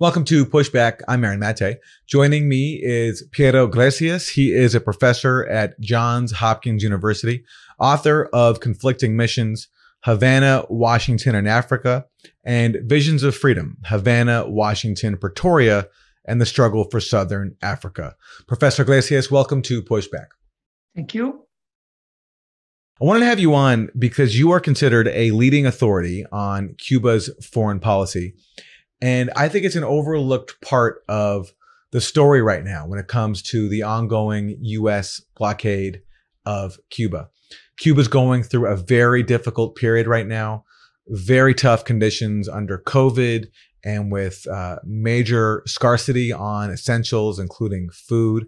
Welcome to Pushback. I'm Aaron Mate. Joining me is Piero Gleijeses. He is a professor at Johns Hopkins University, author of Conflicting Missions, Havana, Washington, and Africa, and Visions of Freedom, Havana, Washington, Pretoria, and the Struggle for Southern Africa. Professor Gleijeses, welcome to Pushback. Thank you. I wanted to have you on because you are considered a leading authority on Cuba's foreign policy. And I think it's an overlooked part of the story right now when it comes to the ongoing US blockade of Cuba. Cuba's going through a very difficult period right now, very tough conditions under COVID and with uh, major scarcity on essentials, including food.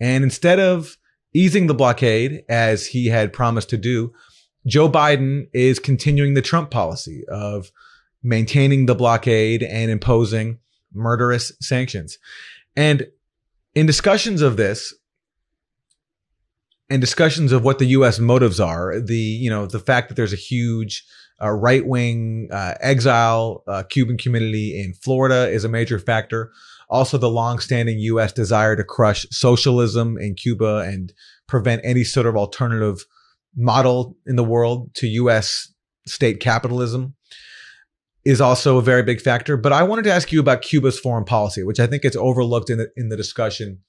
And instead of easing the blockade as he had promised to do, Joe Biden is continuing the Trump policy of maintaining the blockade and imposing murderous sanctions. And in discussions of this, and discussions of what the U.S. motives are, the you know the fact that there's a huge uh, right wing uh, exile uh, Cuban community in Florida is a major factor. Also, the long-standing U.S. desire to crush socialism in Cuba and prevent any sort of alternative model in the world to U.S. state capitalism is also a very big factor. But I wanted to ask you about Cuba's foreign policy, which I think is overlooked in the, in the discussion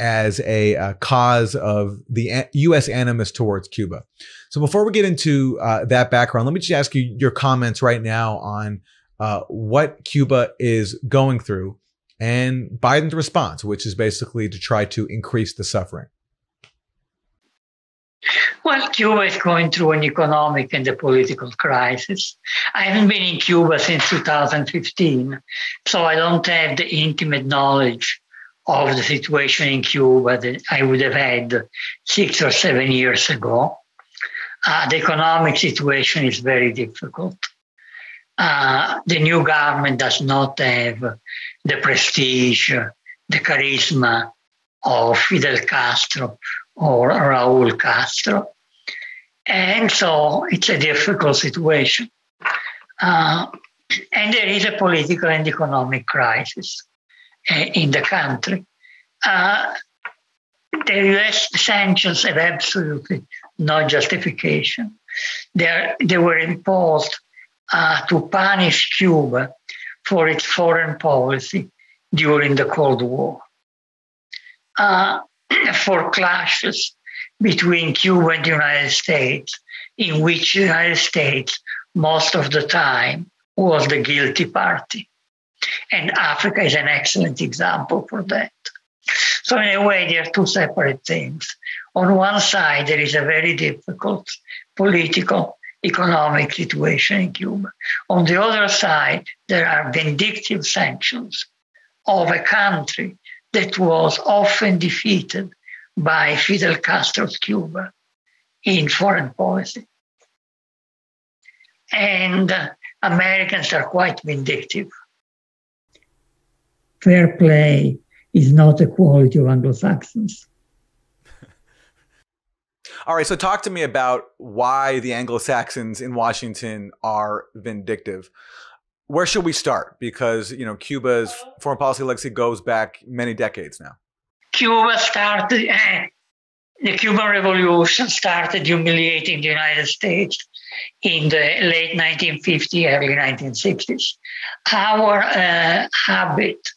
as a, a cause of the U.S. animus towards Cuba. So before we get into uh, that background, let me just ask you your comments right now on uh, what Cuba is going through and Biden's response, which is basically to try to increase the suffering. Well, Cuba is going through an economic and a political crisis. I haven't been in Cuba since 2015, so I don't have the intimate knowledge of the situation in Cuba that I would have had six or seven years ago. Uh, the economic situation is very difficult. Uh, the new government does not have the prestige, the charisma of Fidel Castro or Raul Castro. And so it's a difficult situation. Uh, and there is a political and economic crisis uh, in the country. Uh, the US sanctions have absolutely no justification. They're, they were imposed uh, to punish Cuba for its foreign policy during the Cold War. For clashes between Cuba and the United States, in which the United States, most of the time, was the guilty party. And Africa is an excellent example for that. So, in a way, they are two separate things. On one side, there is a very difficult political, economic situation in Cuba. On the other side, there are vindictive sanctions of a country that was often defeated by Fidel Castro's Cuba in foreign policy. And uh, Americans are quite vindictive. Fair play is not a quality of Anglo Saxons. All right, so talk to me about why the Anglo Saxons in Washington are vindictive where should we start? Because you know Cuba's foreign policy legacy goes back many decades now. Cuba started. Uh, the Cuban Revolution started humiliating the United States in the late 1950s, early 1960s. Our uh, habit,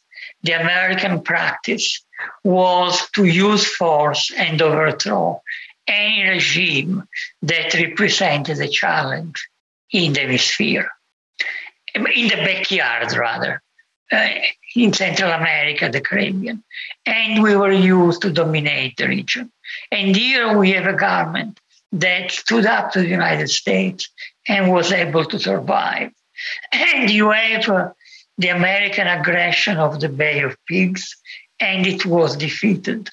the American practice, was to use force and overthrow any regime that represented a challenge in the hemisphere in the backyard rather, uh, in Central America, the Caribbean. And we were used to dominate the region. And here we have a government that stood up to the United States and was able to survive. And you have uh, the American aggression of the Bay of Pigs, and it was defeated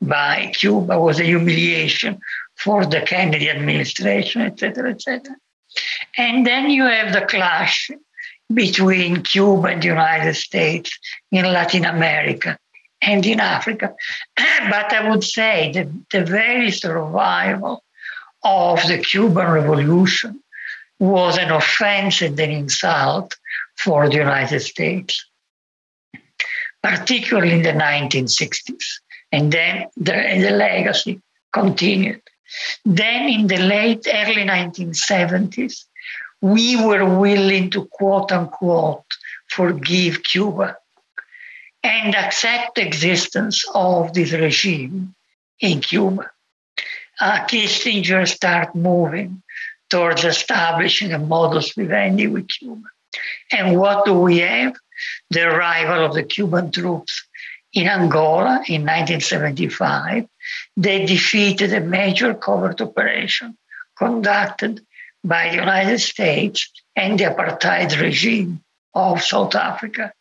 by Cuba, it was a humiliation for the Kennedy administration, etc., etc. And then you have the clash between Cuba and the United States in Latin America and in Africa. But I would say that the very survival of the Cuban Revolution was an offense and an insult for the United States. particularly in the 1960s. And then the, the legacy continued. Then in the late, early 1970s, we were willing to quote unquote forgive Cuba and accept the existence of this regime in Cuba. Uh, Kissinger started moving towards establishing a modus vivendi with Cuba. And what do we have? The arrival of the Cuban troops in Angola in 1975. They defeated a major covert operation conducted by the United States and the apartheid regime of South Africa.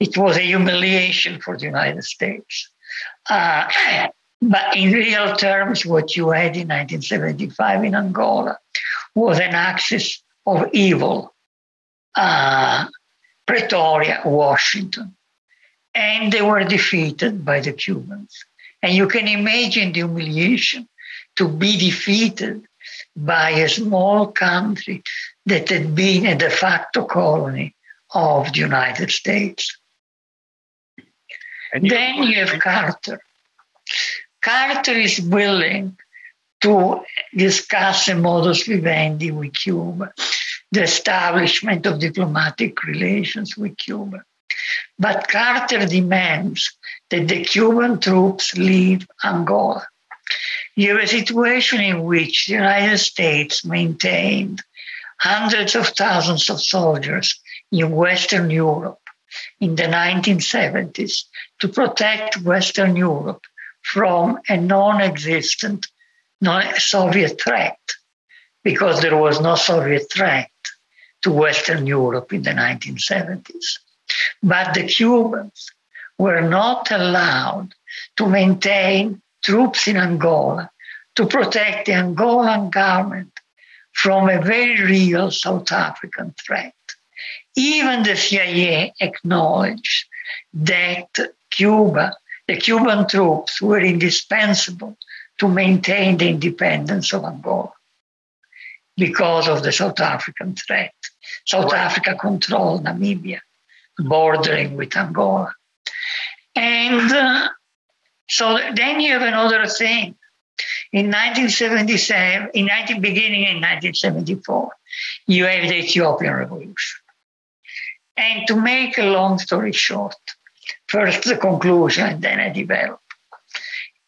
It was a humiliation for the United States. Uh, but in real terms, what you had in 1975 in Angola was an axis of evil uh, Pretoria, Washington. And they were defeated by the Cubans. And you can imagine the humiliation to be defeated by a small country that had been a de facto colony of the United States. And then you have Carter. Carter is willing to discuss a modus vivendi with Cuba, the establishment of diplomatic relations with Cuba. But Carter demands that the Cuban troops leave Angola. You have a situation in which the United States maintained hundreds of thousands of soldiers in Western Europe in the 1970s to protect Western Europe from a non existent Soviet threat, because there was no Soviet threat to Western Europe in the 1970s. But the Cubans were not allowed to maintain troops in Angola to protect the Angolan government from a very real South African threat. Even the CIA acknowledged that Cuba, the Cuban troops were indispensable to maintain the independence of Angola because of the South African threat. South Africa controlled Namibia, bordering with Angola. And uh, so then you have another thing. In 1977, in 19, beginning in 1974, you have the Ethiopian Revolution. And to make a long story short, first the conclusion then I develop.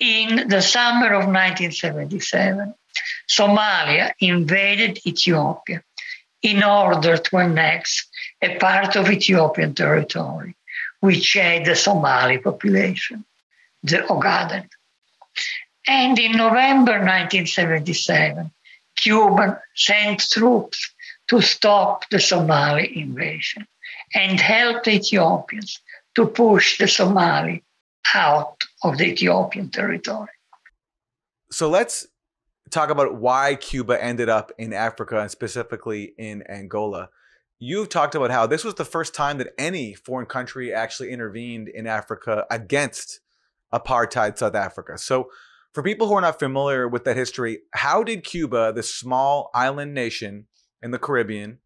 In the summer of 1977, Somalia invaded Ethiopia in order to annex a part of Ethiopian territory, which had the Somali population, the Ogaden. And in November 1977, Cuba sent troops to stop the Somali invasion and help the Ethiopians to push the Somali out of the Ethiopian territory. So let's talk about why Cuba ended up in Africa and specifically in Angola. You've talked about how this was the first time that any foreign country actually intervened in Africa against apartheid South Africa. So, for people who are not familiar with that history, how did Cuba, this small island nation in the Caribbean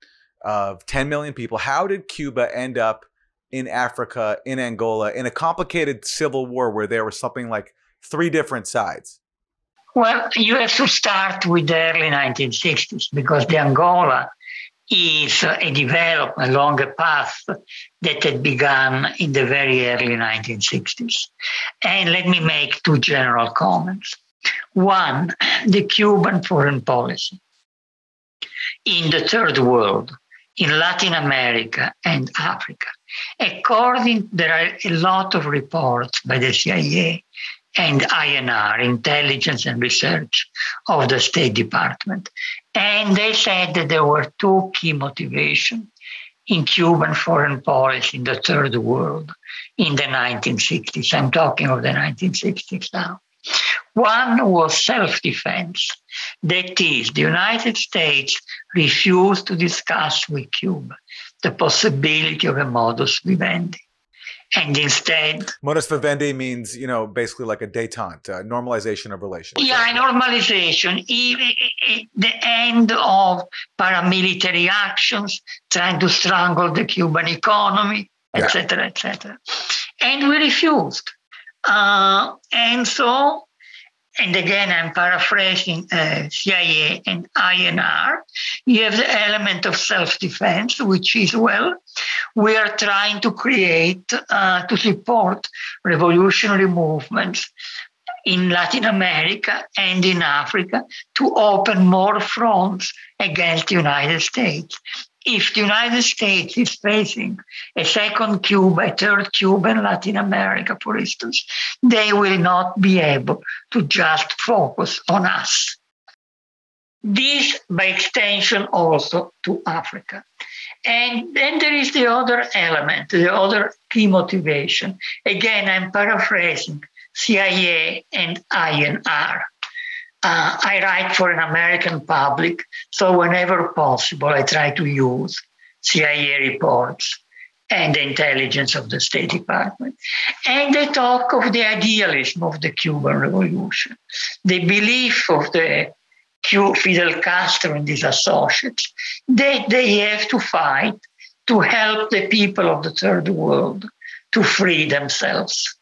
of 10 million people, how did Cuba end up in Africa, in Angola, in a complicated civil war where there was something like three different sides? Well, you have to start with the early 1960s because the Angola is a development along a path that had begun in the very early 1960s. And let me make two general comments. One, the Cuban foreign policy in the third world in Latin America and Africa. According, there are a lot of reports by the CIA and INR, Intelligence and Research of the State Department. And they said that there were two key motivations in Cuban foreign policy in the third world in the 1960s. I'm talking of the 1960s now. One was self defense. That is, the United States refused to discuss with Cuba the possibility of a modus vivendi. And instead, modus vivendi means, you know, basically like a detente, uh, normalization of relations. Yeah, normalization, the end of paramilitary actions, trying to strangle the Cuban economy, etc., etc. And we refused. Uh, and so, and again, I'm paraphrasing uh, CIA and INR. You have the element of self defense, which is, well, we are trying to create, uh, to support revolutionary movements in Latin America and in Africa to open more fronts against the United States. If the United States is facing a second Cuba, a third Cuba in Latin America, for instance, they will not be able to just focus on us. This, by extension, also to Africa. And then there is the other element, the other key motivation. Again, I'm paraphrasing CIA, and INR. Uh, I write for an American public, so whenever possible, I try to use CIA reports and the intelligence of the State Department. And they talk of the idealism of the Cuban Revolution, the belief of the Fidel Castro and his associates that they have to fight to help the people of the third world to free themselves.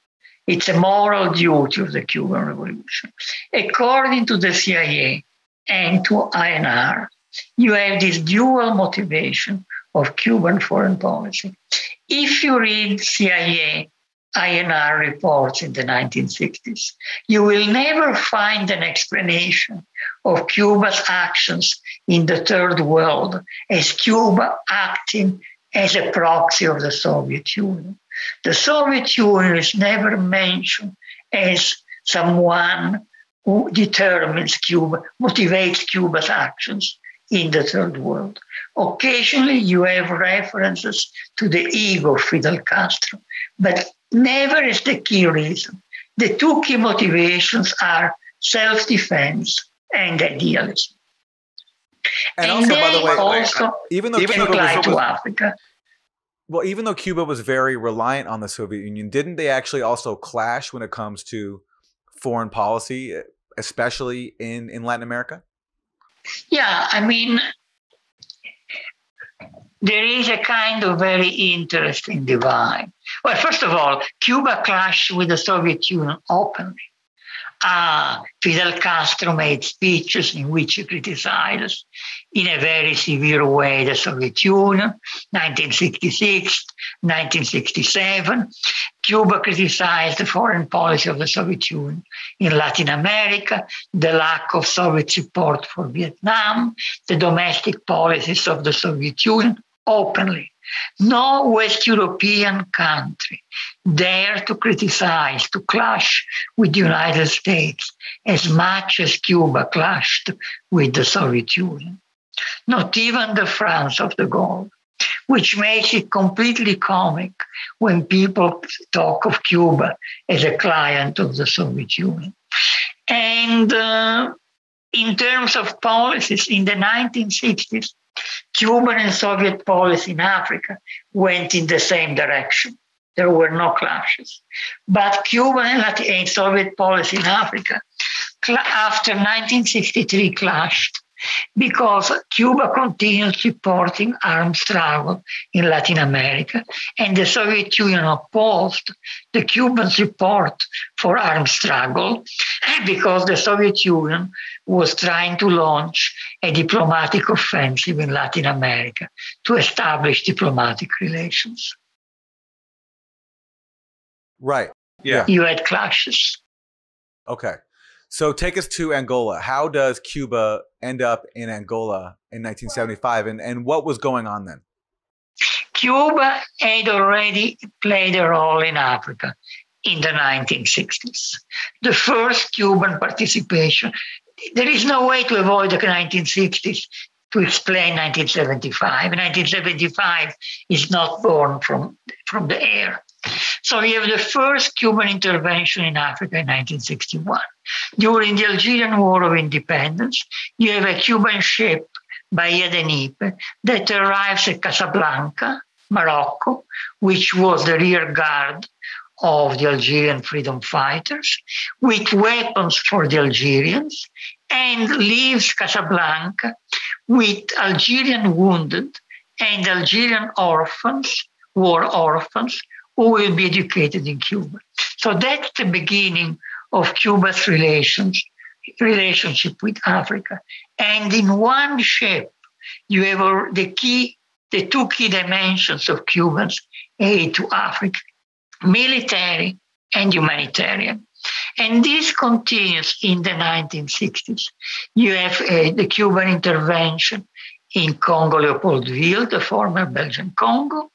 It's a moral duty of the Cuban Revolution. According to the CIA and to INR, you have this dual motivation of Cuban foreign policy. If you read CIA INR reports in the 1960s, you will never find an explanation of Cuba's actions in the third world as Cuba acting as a proxy of the Soviet Union. The Soviet Union is never mentioned as someone who determines Cuba, motivates Cuba's actions in the third world. Occasionally, you have references to the ego of Fidel Castro, but never as the key reason. The two key motivations are self defense and idealism. And, and also, by the way, also, even though even Cuba was, to Africa, well, even though Cuba was very reliant on the Soviet Union, didn't they actually also clash when it comes to foreign policy, eh, especially in, in Latin America? Yeah, I mean, there is a kind of very interesting divide. Well, first of all, Cuba clashed with the Soviet Union openly uh, Fidel Castro made speeches in which he criticized in a very severe way the Soviet Union, 1966, 1967. Cuba criticized the foreign policy of the Soviet Union in Latin America, the lack of Soviet support for Vietnam, the domestic policies of the Soviet Union openly. No West European country dare to criticize, to clash with the United States as much as Cuba clashed with the Soviet Union. Not even the France of de Gaulle, which makes it completely comic when people talk of Cuba as a client of the Soviet Union. And uh, in terms of policies, in the 1960s, Cuban and Soviet policy in Africa went in the same direction. There were no clashes. But Cuban and Soviet policy in Africa after 1963 clashed because Cuba continued supporting armed struggle in Latin America, and the Soviet Union opposed the Cuban support for armed struggle because the Soviet Union was trying to launch a diplomatic offensive in Latin America to establish diplomatic relations. Right. Yeah. You had clashes. Okay. So take us to Angola. How does Cuba end up in Angola in 1975 and, and what was going on then? Cuba had already played a role in Africa in the 1960s. The first Cuban participation, there is no way to avoid the 1960s to explain 1975. 1975 is not born from, from the air. So we have the first Cuban intervention in Africa in 1961. During the Algerian War of Independence, you have a Cuban ship, Bahia de Nipe, that arrives at Casablanca, Morocco, which was the rear guard of the Algerian freedom fighters, with weapons for the Algerians, and leaves Casablanca with Algerian wounded and Algerian orphans, war orphans, who will be educated in Cuba. So that's the beginning of Cuba's relations, relationship with Africa. And in one shape, you have the key, the two key dimensions of Cuba's aid to Africa, military and humanitarian. And this continues in the 1960s. You have uh, the Cuban intervention in Congo Leopoldville, the former Belgian Congo.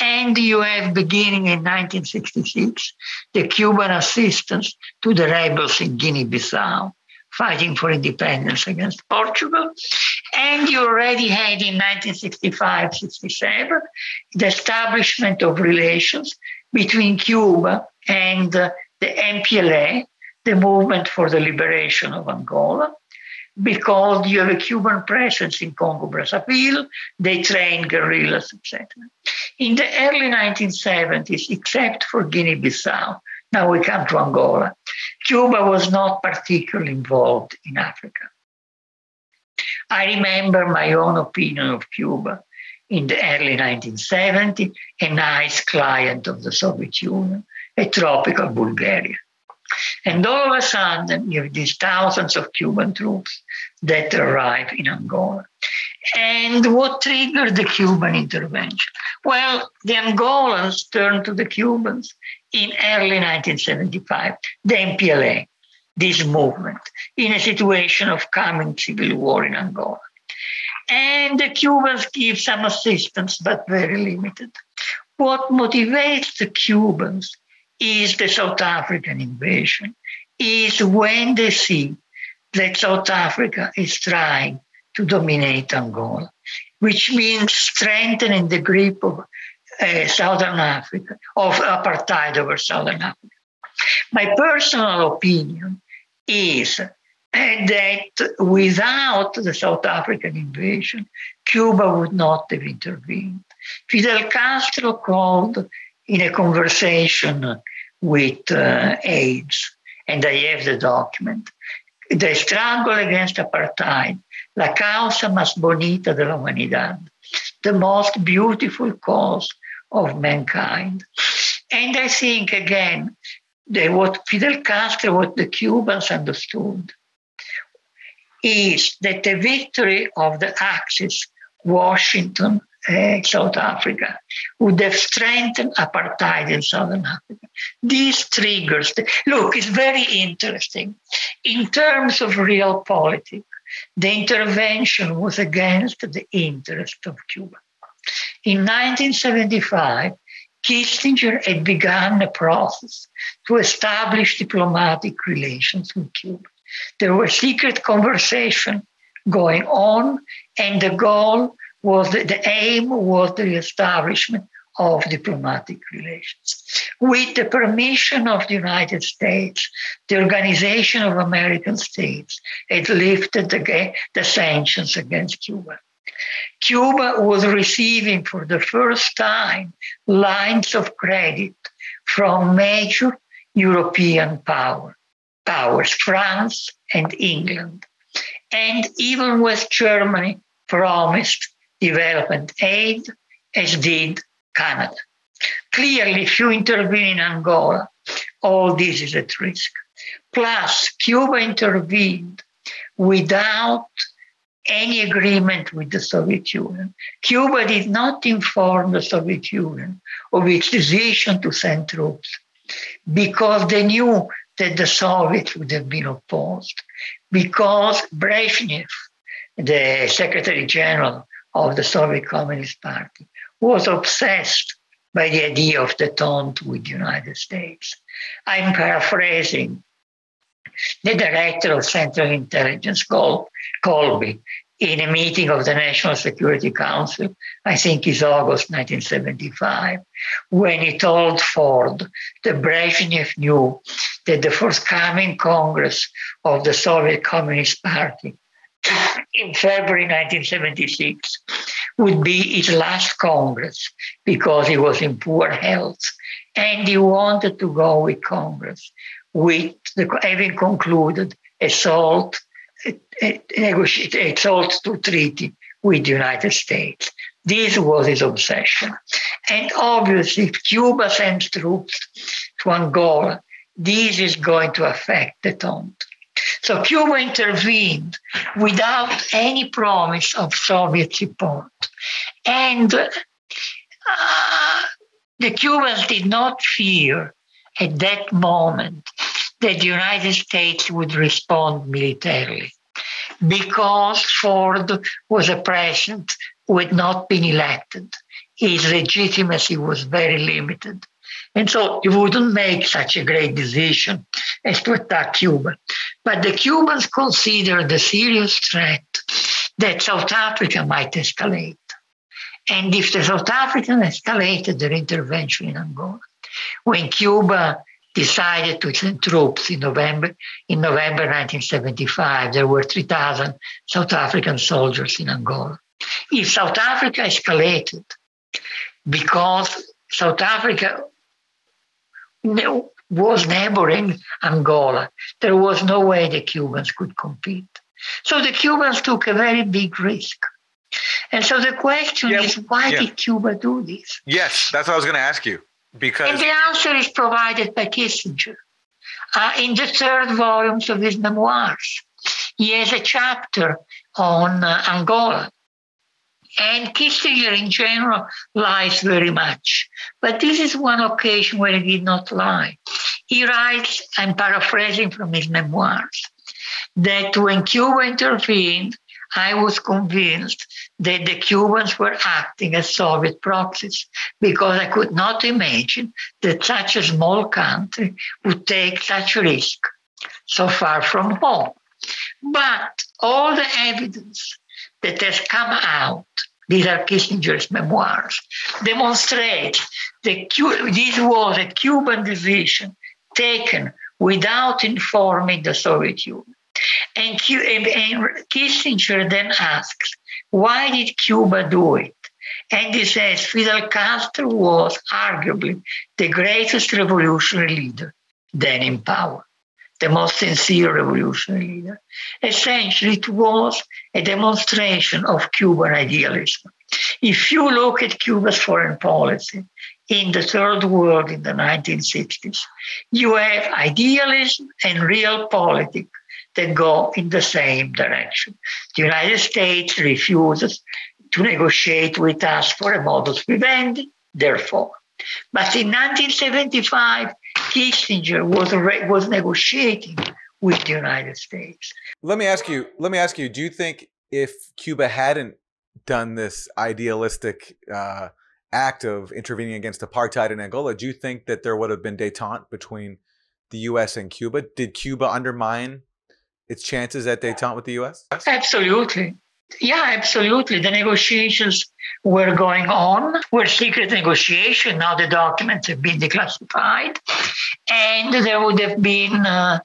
And you have, beginning in 1966, the Cuban assistance to the rebels in Guinea Bissau, fighting for independence against Portugal. And you already had in 1965 67 the establishment of relations between Cuba and the MPLA, the Movement for the Liberation of Angola, because you have a Cuban presence in Congo Brazzaville, they train guerrillas, etc. In the early 1970s, except for Guinea Bissau, now we come to Angola, Cuba was not particularly involved in Africa. I remember my own opinion of Cuba in the early 1970s, a nice client of the Soviet Union, a tropical Bulgaria. And all of a sudden, you have these thousands of Cuban troops that arrive in Angola. And what triggered the Cuban intervention? Well, the Angolans turned to the Cubans in early 1975, the MPLA, this movement, in a situation of coming civil war in Angola. And the Cubans give some assistance, but very limited. What motivates the Cubans is the South African invasion, is when they see that South Africa is trying to dominate Angola, which means strengthening the grip of uh, Southern Africa, of apartheid over Southern Africa. My personal opinion is that without the South African invasion, Cuba would not have intervened. Fidel Castro called in a conversation with uh, aides, and I have the document. The struggle against apartheid, la causa más bonita de la humanidad, the most beautiful cause of mankind. And I think, again, that what Fidel Castro, what the Cubans understood, is that the victory of the Axis, Washington, uh, South Africa, would have strengthened apartheid in Southern Africa. These triggers, look, it's very interesting. In terms of real politics, the intervention was against the interest of Cuba. In 1975, Kissinger had begun a process to establish diplomatic relations with Cuba. There were secret conversations going on, and the goal was the, the aim was the establishment of diplomatic relations. With the permission of the United States, the Organization of American States had lifted the, the sanctions against Cuba. Cuba was receiving for the first time lines of credit from major European power, powers, France and England. And even West Germany promised development aid, as did Canada. Clearly, if you intervene in Angola, all this is at risk. Plus, Cuba intervened without any agreement with the Soviet Union. Cuba did not inform the Soviet Union of its decision to send troops because they knew that the Soviets would have been opposed. Because Brezhnev, the Secretary General of the Soviet Communist Party, was obsessed by the idea of the détente with the United States. I'm paraphrasing the director of Central Intelligence, Colby, in a meeting of the National Security Council, I think it's August 1975, when he told Ford that Brezhnev knew that the forthcoming Congress of the Soviet Communist Party in February 1976 would be his last Congress because he was in poor health. And he wanted to go with Congress, with the, having concluded a SALT, a, a, a SALT II treaty with the United States. This was his obsession. And obviously, if Cuba sends troops to Angola, this is going to affect the tone. So Cuba intervened without any promise of Soviet support. And uh, the Cubans did not fear at that moment that the United States would respond militarily because Ford was a president who had not been elected. His legitimacy was very limited. And so you wouldn't make such a great decision as to attack Cuba. But the Cubans considered the serious threat that South Africa might escalate. And if the South Africans escalated their intervention in Angola, when Cuba decided to send troops in November in November 1975, there were 3,000 South African soldiers in Angola. If South Africa escalated because South Africa was neighboring Angola. There was no way the Cubans could compete. So the Cubans took a very big risk. And so the question yeah, is, why yeah. did Cuba do this? Yes, that's what I was going to ask you. Because and the answer is provided by Kissinger uh, in the third volumes of his memoirs. He has a chapter on uh, Angola and Kissinger in general lies very much. But this is one occasion where he did not lie. He writes, I'm paraphrasing from his memoirs, that when Cuba intervened, I was convinced that the Cubans were acting as Soviet proxies because I could not imagine that such a small country would take such risk so far from home. But all the evidence that has come out, these are Kissinger's memoirs, demonstrate that this was a Cuban decision taken without informing the Soviet Union. And, and Kissinger then asks, why did Cuba do it? And he says Fidel Castro was arguably the greatest revolutionary leader then in power the most sincere revolutionary leader. Essentially, it was a demonstration of Cuban idealism. If you look at Cuba's foreign policy in the third world in the 1960s, you have idealism and real politics that go in the same direction. The United States refuses to negotiate with us for a modus vivendi, therefore. But in 1975, Kissinger was was negotiating with the United States. Let me ask you. Let me ask you. Do you think if Cuba hadn't done this idealistic uh, act of intervening against apartheid in Angola, do you think that there would have been détente between the U.S. and Cuba? Did Cuba undermine its chances at détente with the U.S.? Absolutely. Yeah, absolutely. The negotiations were going on, were secret negotiations. Now the documents have been declassified, and there would have been uh,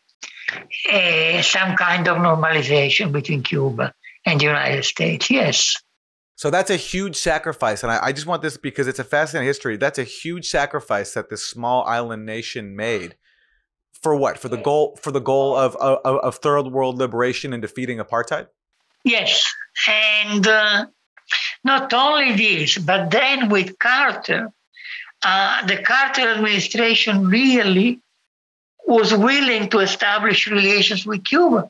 a, some kind of normalization between Cuba and the United States. Yes. So that's a huge sacrifice, and I, I just want this because it's a fascinating history. That's a huge sacrifice that this small island nation made for what? For the goal for the goal of of, of third world liberation and defeating apartheid. Yes, and uh, not only this, but then with Carter, uh, the Carter administration really was willing to establish relations with Cuba.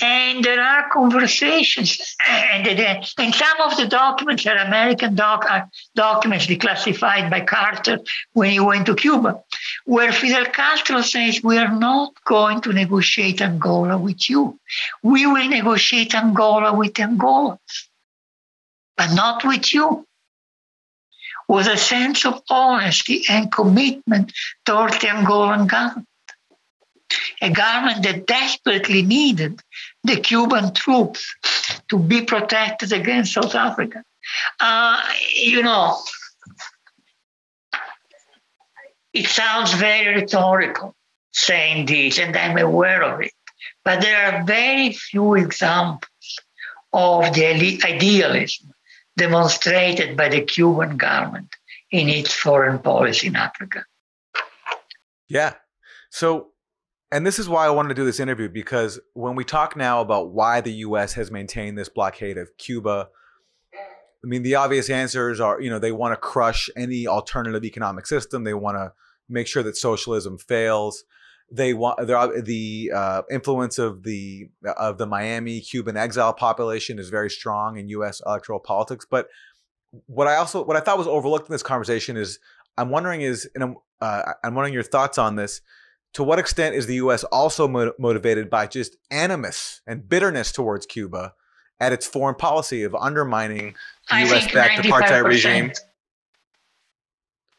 And there are conversations, and, and some of the documents are American doc, uh, documents declassified by Carter when he went to Cuba, where Fidel Castro says, We are not going to negotiate Angola with you. We will negotiate Angola with Angolans, but not with you with a sense of honesty and commitment toward the Angolan government a government that desperately needed the Cuban troops to be protected against South Africa. Uh, you know, it sounds very rhetorical saying this, and I'm aware of it, but there are very few examples of the idealism demonstrated by the Cuban government in its foreign policy in Africa. Yeah. So and this is why I wanted to do this interview because when we talk now about why the U.S. has maintained this blockade of Cuba, I mean, the obvious answers are, you know, they want to crush any alternative economic system. They want to make sure that socialism fails. They want the uh, influence of the of the Miami Cuban exile population is very strong in U.S. electoral politics. But what I also what I thought was overlooked in this conversation is I'm wondering is and I'm uh, I'm wondering your thoughts on this. To what extent is the U.S. also mo- motivated by just animus and bitterness towards Cuba at its foreign policy of undermining the U.S. backed apartheid regime?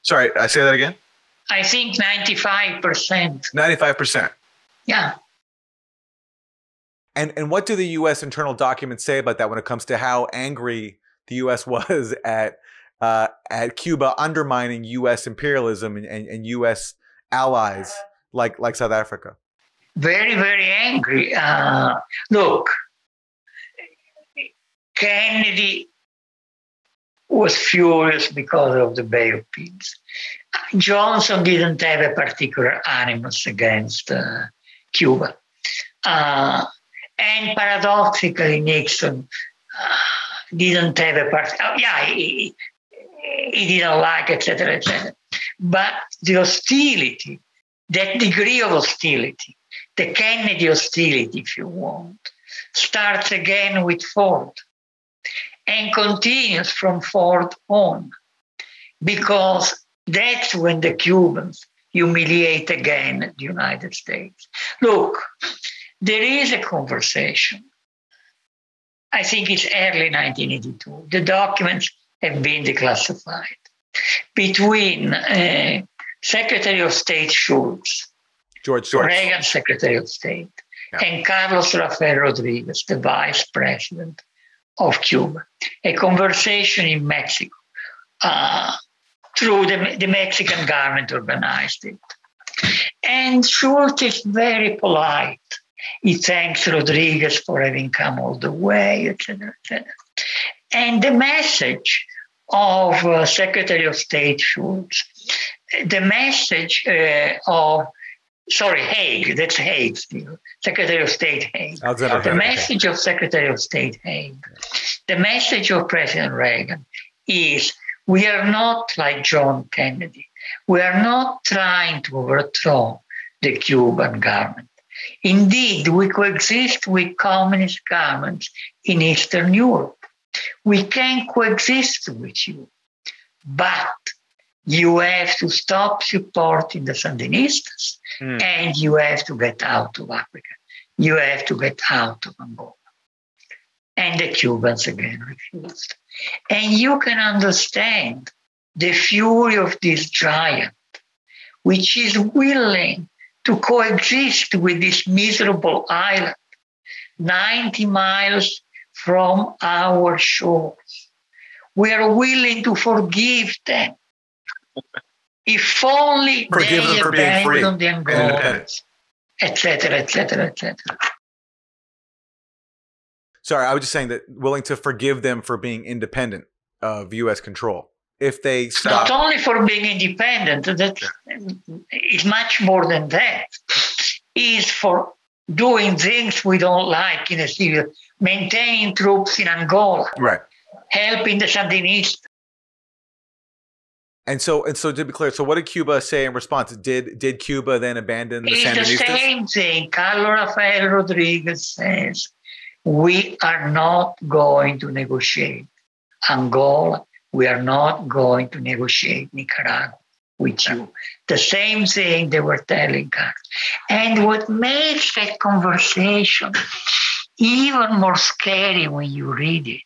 Sorry, I say that again. I think 95%. 95%. Yeah. And and what do the U.S. internal documents say about that when it comes to how angry the U.S. was at uh, at Cuba undermining U.S. imperialism and, and, and, U.S. allies like like South Africa? Very very angry. Uh, look, Kennedy was furious because of the Bay of Pigs. Johnson didn't have a particular animus against uh, Cuba. Uh, and paradoxically, Nixon uh, didn't have a part. Oh, yeah, he, he didn't like, etc., etc. But the hostility, that degree of hostility, the Kennedy hostility, if you want, starts again with Ford and continues from Ford on, because that's when the Cubans humiliate again the United States. Look, there is a conversation. I think it's early 1982. The documents have been declassified between uh, Secretary of State Shultz, George Shultz. Reagan Secretary of State, yeah. and Carlos Rafael Rodriguez, the Vice President of Cuba. A conversation in Mexico. Uh, through the, the Mexican government organized it. And Shultz is very polite. He thanks Rodriguez for having come all the way, etc., etc. And the message of uh, Secretary of State Shultz, the message uh, of sorry, Haig, that's Haig still, Secretary of State Haig. Alexander the message of Secretary of State Haig, the message of President Reagan is we are not like John Kennedy. We are not trying to overthrow the Cuban government. Indeed, we coexist with communist governments in Eastern Europe. We can coexist with you, but you have to stop supporting the Sandinistas mm. and you have to get out of Africa. You have to get out of Angola. And the Cubans again refused. And you can understand the fury of this giant, which is willing to coexist with this miserable island 90 miles from our shores. We are willing to forgive them. If only forgive they them for being free, the Angolans, etc., etc., etc. Sorry, I was just saying that willing to forgive them for being independent of U.S. control. If they stop. Not only for being independent, that is much more than that. Is for doing things we don't like in a civil, maintaining troops in Angola, right, helping the Sandinistas. And so, and so, to be clear, so what did Cuba say in response? Did did Cuba then abandon the it's Sandinistas? the same thing. Carlos Rafael Rodriguez says we are not going to negotiate Angola. We are not going to negotiate Nicaragua with you. The same thing they were telling us. And what makes that conversation even more scary when you read it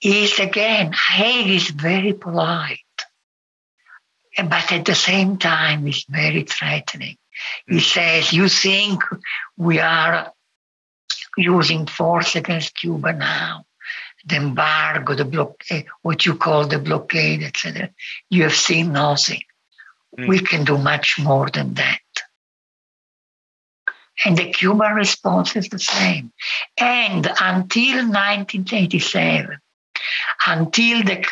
is again, Haig is very polite, but at the same time, it's very threatening. He hmm. says, You think we are using force against Cuba now, the embargo, the blockade, what you call the blockade, etc. You have seen nothing. Mm. We can do much more than that. And the Cuban response is the same. And until 1987, until the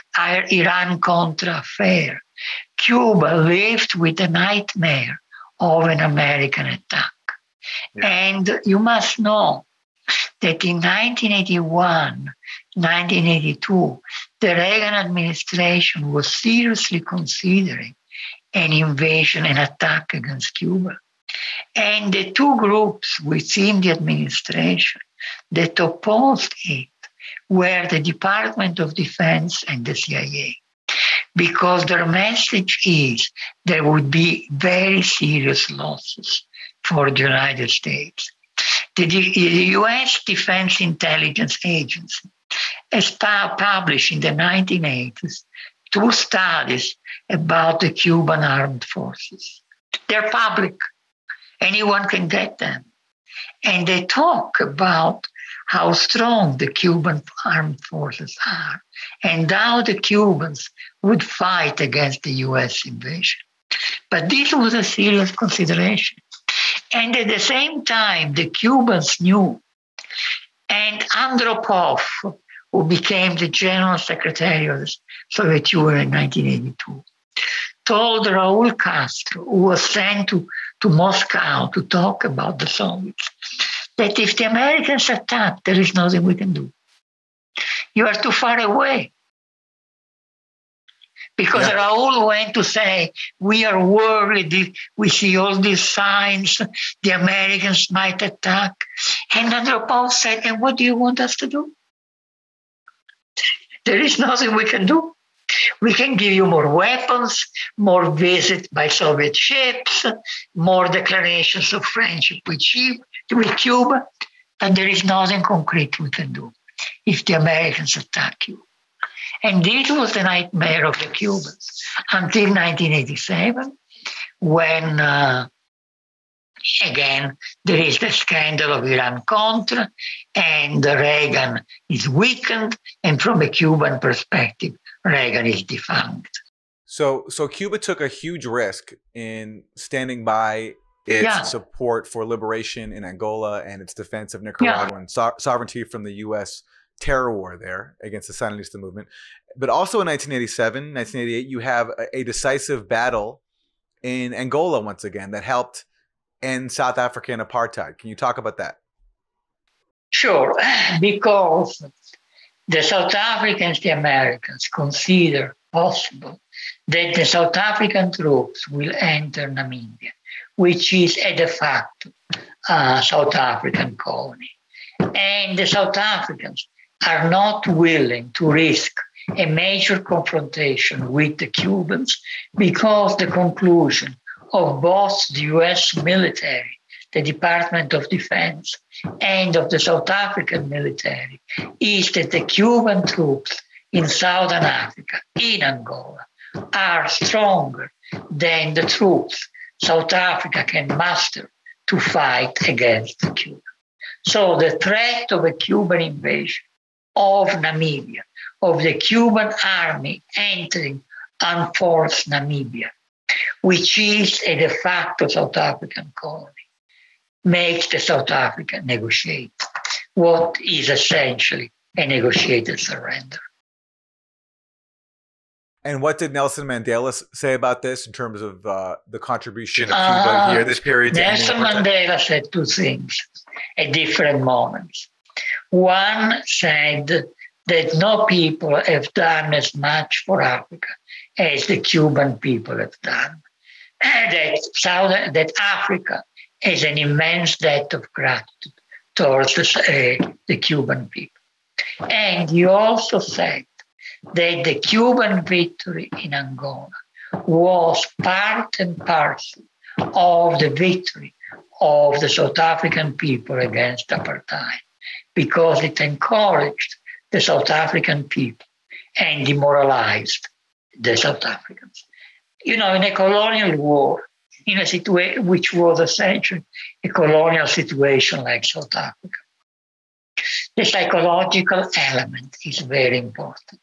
Iran Contra affair, Cuba lived with the nightmare of an American attack. Yeah. And you must know that in 1981, 1982, the Reagan administration was seriously considering an invasion and attack against Cuba. And the two groups within the administration that opposed it were the Department of Defense and the CIA. Because their message is there would be very serious losses for the United States. The, US Defense Intelligence Agency has published in the 1980s two studies about the Cuban armed forces. They're public, anyone can get them. And they talk about how strong the Cuban armed forces are and how the Cubans would fight against the US invasion. But this was a serious consideration. And at the same time, the Cubans knew. And Andropov, who became the General Secretary of the Soviet Union in 1982, told Raul Castro, who was sent to, to Moscow to talk about the Soviets, that if the Americans attack, there is nothing we can do. You are too far away. Because yeah. Raul went to say, We are worried, we see all these signs, the Americans might attack. And Andropov said, And what do you want us to do? there is nothing we can do. We can give you more weapons, more visits by Soviet ships, more declarations of friendship with, with Cuba, but there is nothing concrete we can do if the Americans attack you. And this was the nightmare of the Cubans until 1987, when uh, again there is the scandal of Iran Contra, and Reagan is weakened, and from a Cuban perspective, Reagan is defunct. So, so Cuba took a huge risk in standing by its yeah. support for liberation in Angola and its defense of Nicaraguan yeah. so- sovereignty from the U.S terror war there against the Sandinista movement. But also in 1987, 1988, you have a, a decisive battle in Angola once again that helped end South African apartheid. Can you talk about that? Sure, because the South Africans, the Americans consider possible that the South African troops will enter Namibia, which is a de facto uh, South African colony. And the South Africans are not willing to risk a major confrontation with the Cubans because the conclusion of both the US military, the Department of Defense, and of the South African military is that the Cuban troops in Southern Africa, in Angola, are stronger than the troops South Africa can muster to fight against Cuba. So the threat of a Cuban invasion of Namibia, of the Cuban army entering unforced Namibia, which is a de facto South African colony, makes the South Africa negotiate what is essentially a negotiated surrender. And what did Nelson Mandela say about this in terms of uh, the contribution of Cuba uh, here, this period? Nelson Mandela said two things at different moments. One said that no people have done as much for Africa as the Cuban people have done. And That, South, that Africa has an immense debt of gratitude towards the, uh, the Cuban people. And he also said that the Cuban victory in Angola was part and parcel of the victory of the South African people against apartheid because it encouraged the South African people and demoralized the South Africans. You know, in a colonial war, in a situation which was essentially a colonial situation like South Africa, the psychological element is very important.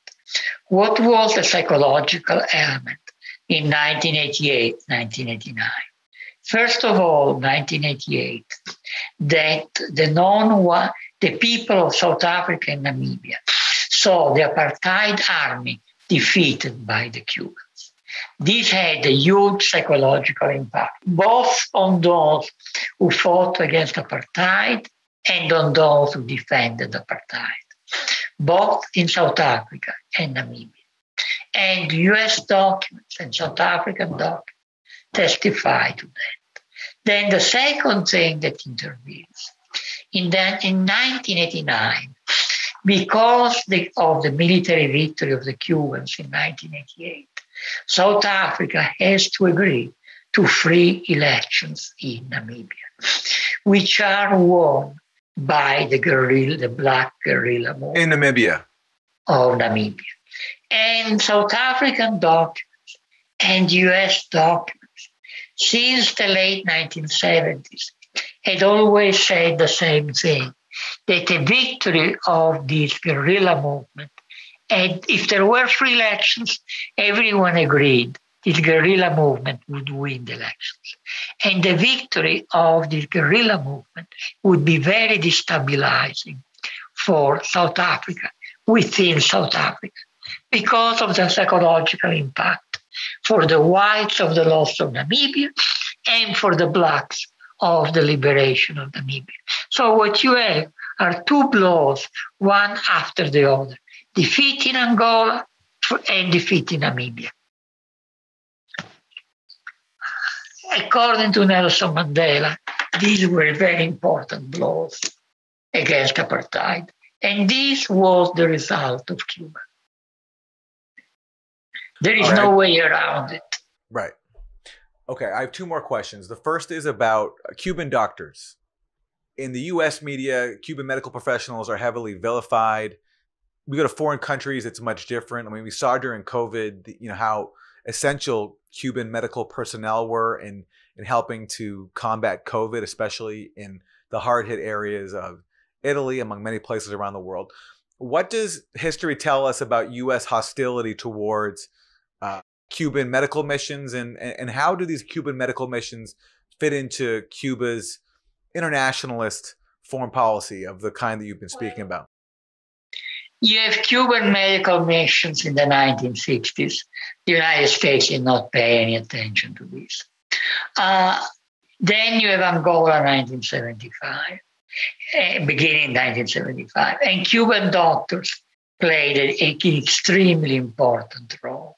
What was the psychological element in 1988, 1989? First of all, 1988, that the non the people of South Africa and Namibia saw the apartheid army defeated by the Cubans. This had a huge psychological impact, both on those who fought against apartheid and on those who defended apartheid. both in South Africa and Namibia. And US documents and South African documents testify to that. Then the second thing that intervenes in, that, in 1989, because the, of the military victory of the Cubans in 1988, South Africa has to agree to free elections in Namibia, which are won by the guerrilla, the black guerrilla movement. In Namibia. Of Namibia. And South African documents and US documents since the late 1970s had always said the same thing that the victory of this guerrilla movement, and if there were free elections, everyone agreed this guerrilla movement would win the elections. And the victory of this guerrilla movement would be very destabilizing for South Africa, within South Africa, because of the psychological impact for the whites of the loss of Namibia and for the blacks of the liberation of Namibia. So what you have are two blows, one after the other, defeating Angola and defeating Namibia. according to Nelson Mandela, these were very important blows against apartheid. And this was the result of Cuba. There is right. no way around it. Right. Okay, I have two more questions. The first is about Cuban doctors. In the US media, Cuban medical professionals are heavily vilified. We go to foreign countries, it's much different. I mean, we saw during COVID, you know, how essential Cuban medical personnel were in in helping to combat COVID, especially in the hard hit areas of Italy, among many places around the world. What does history tell us about U.S. hostility towards Cuban medical missions, and, and how do these Cuban medical missions fit into Cuba's internationalist foreign policy of the kind that you've been speaking about? You have Cuban medical missions in the 1960s. The United States did not pay any attention to this. Uh, then you have Angola 1975, uh, beginning 1975, and Cuban doctors played an extremely important role.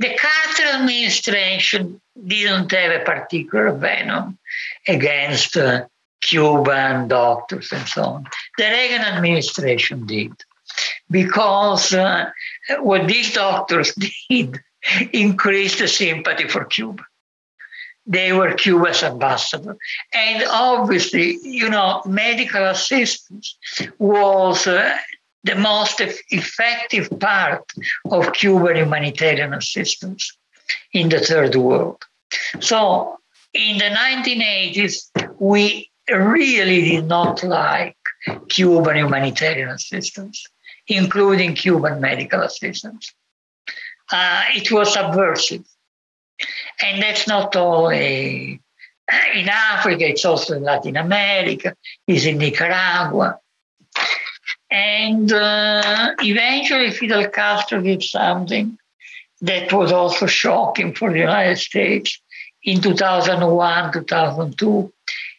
The Carter administration didn't have a particular venom against uh, Cuban doctors and so on. The Reagan administration did, because uh, what these doctors did increased the sympathy for Cuba. They were Cuba's ambassador. And obviously, you know, medical assistance was uh, the most effective part of Cuban humanitarian assistance in the third world. So in the 1980s, we really did not like Cuban humanitarian assistance, including Cuban medical assistance. Uh, it was subversive. And that's not only in Africa, it's also in Latin America, it's in Nicaragua. And uh, eventually, Fidel Castro did something that was also shocking for the United States. In 2001, 2002,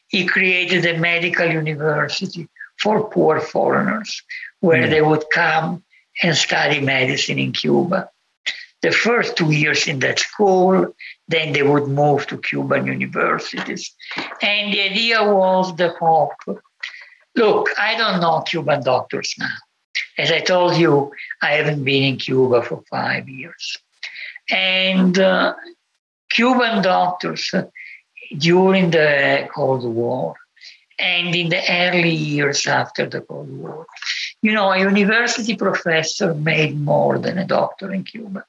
he created a medical university for poor foreigners where mm. they would come and study medicine in Cuba the first two years in that school. Then they would move to Cuban universities. And the idea was the hope. Look, I don't know Cuban doctors now. As I told you, I haven't been in Cuba for five years. And uh, Cuban doctors uh, during the Cold War and in the early years after the Cold War. You know, a university professor made more than a doctor in Cuba.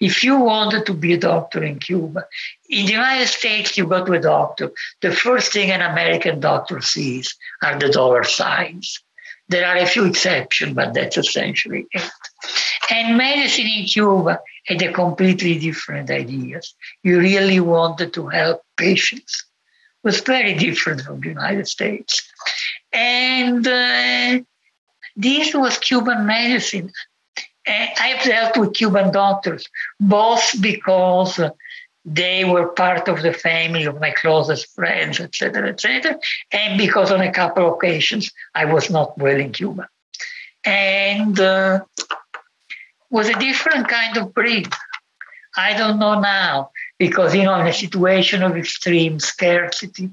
If you wanted to be a doctor in Cuba, in the United States, you go to a doctor. The first thing an American doctor sees are the dollar signs. There are a few exceptions, but that's essentially it. And medicine in Cuba had a completely different ideas. You really wanted to help patients It was very different from the United States. And uh, this was Cuban medicine. I've dealt with Cuban doctors, both because they were part of the family of my closest friends, etc., etc. And because on a couple of occasions I was not well in Cuba, and uh, was a different kind of breed. I don't know now because you know in a situation of extreme scarcity,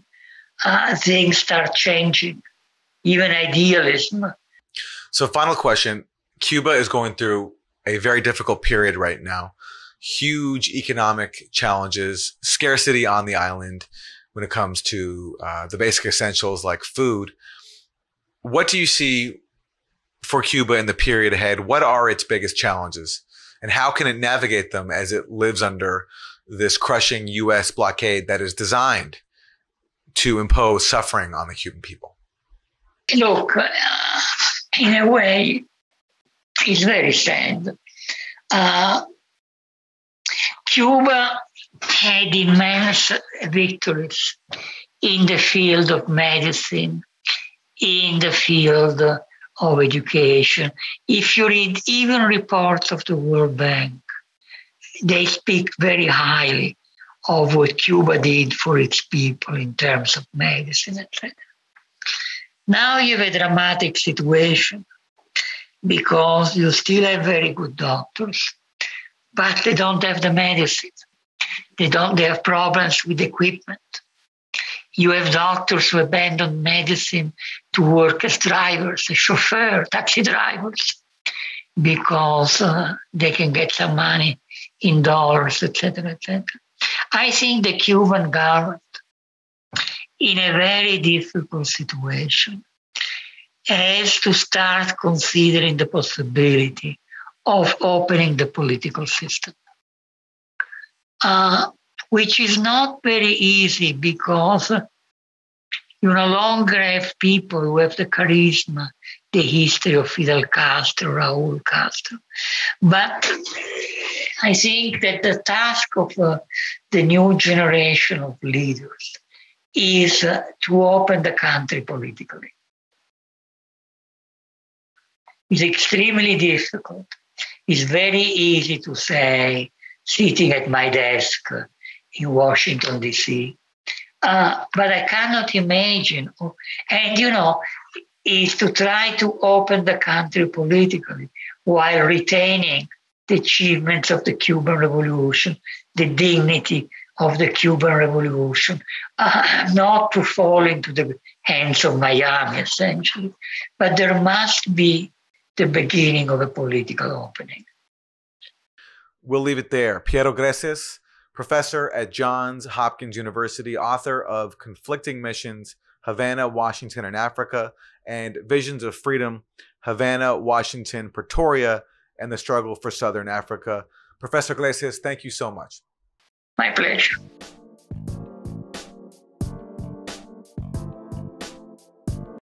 uh, things start changing, even idealism. So, final question: Cuba is going through a very difficult period right now huge economic challenges, scarcity on the island when it comes to uh, the basic essentials like food. What do you see for Cuba in the period ahead? What are its biggest challenges? And how can it navigate them as it lives under this crushing U.S. blockade that is designed to impose suffering on the Cuban people? Look, uh, in a way, it's very sad. Uh, Cuba had immense victories in the field of medicine, in the field of education. If you read even reports of the World Bank, they speak very highly of what Cuba did for its people in terms of medicine, etc. Now you have a dramatic situation because you still have very good doctors but they don't have the medicine. They don't. They have problems with equipment. You have doctors who abandon medicine to work as drivers, as chauffeur, taxi drivers, because uh, they can get some money in dollars, etc., etc. I think the Cuban government, in a very difficult situation, has to start considering the possibility of opening the political system, uh, which is not very easy because you no longer have people who have the charisma, the history of Fidel Castro, Raul Castro. But I think that the task of uh, the new generation of leaders is to open the country politically. It's extremely difficult it's very easy to say, sitting at my desk in Washington, D.C. Uh, but I cannot imagine. And, you know, is to try to open the country politically while retaining the achievements of the Cuban Revolution, the dignity of the Cuban Revolution, uh, not to fall into the hands of Miami, essentially. But there must be the beginning of a political opening. We'll leave it there. Piero Gleijeses, professor at Johns Hopkins University, author of Conflicting Missions, Havana, Washington, and Africa, and Visions of Freedom, Havana, Washington, Pretoria, and the Struggle for Southern Africa. Professor Gleijeses, thank you so much. My pleasure.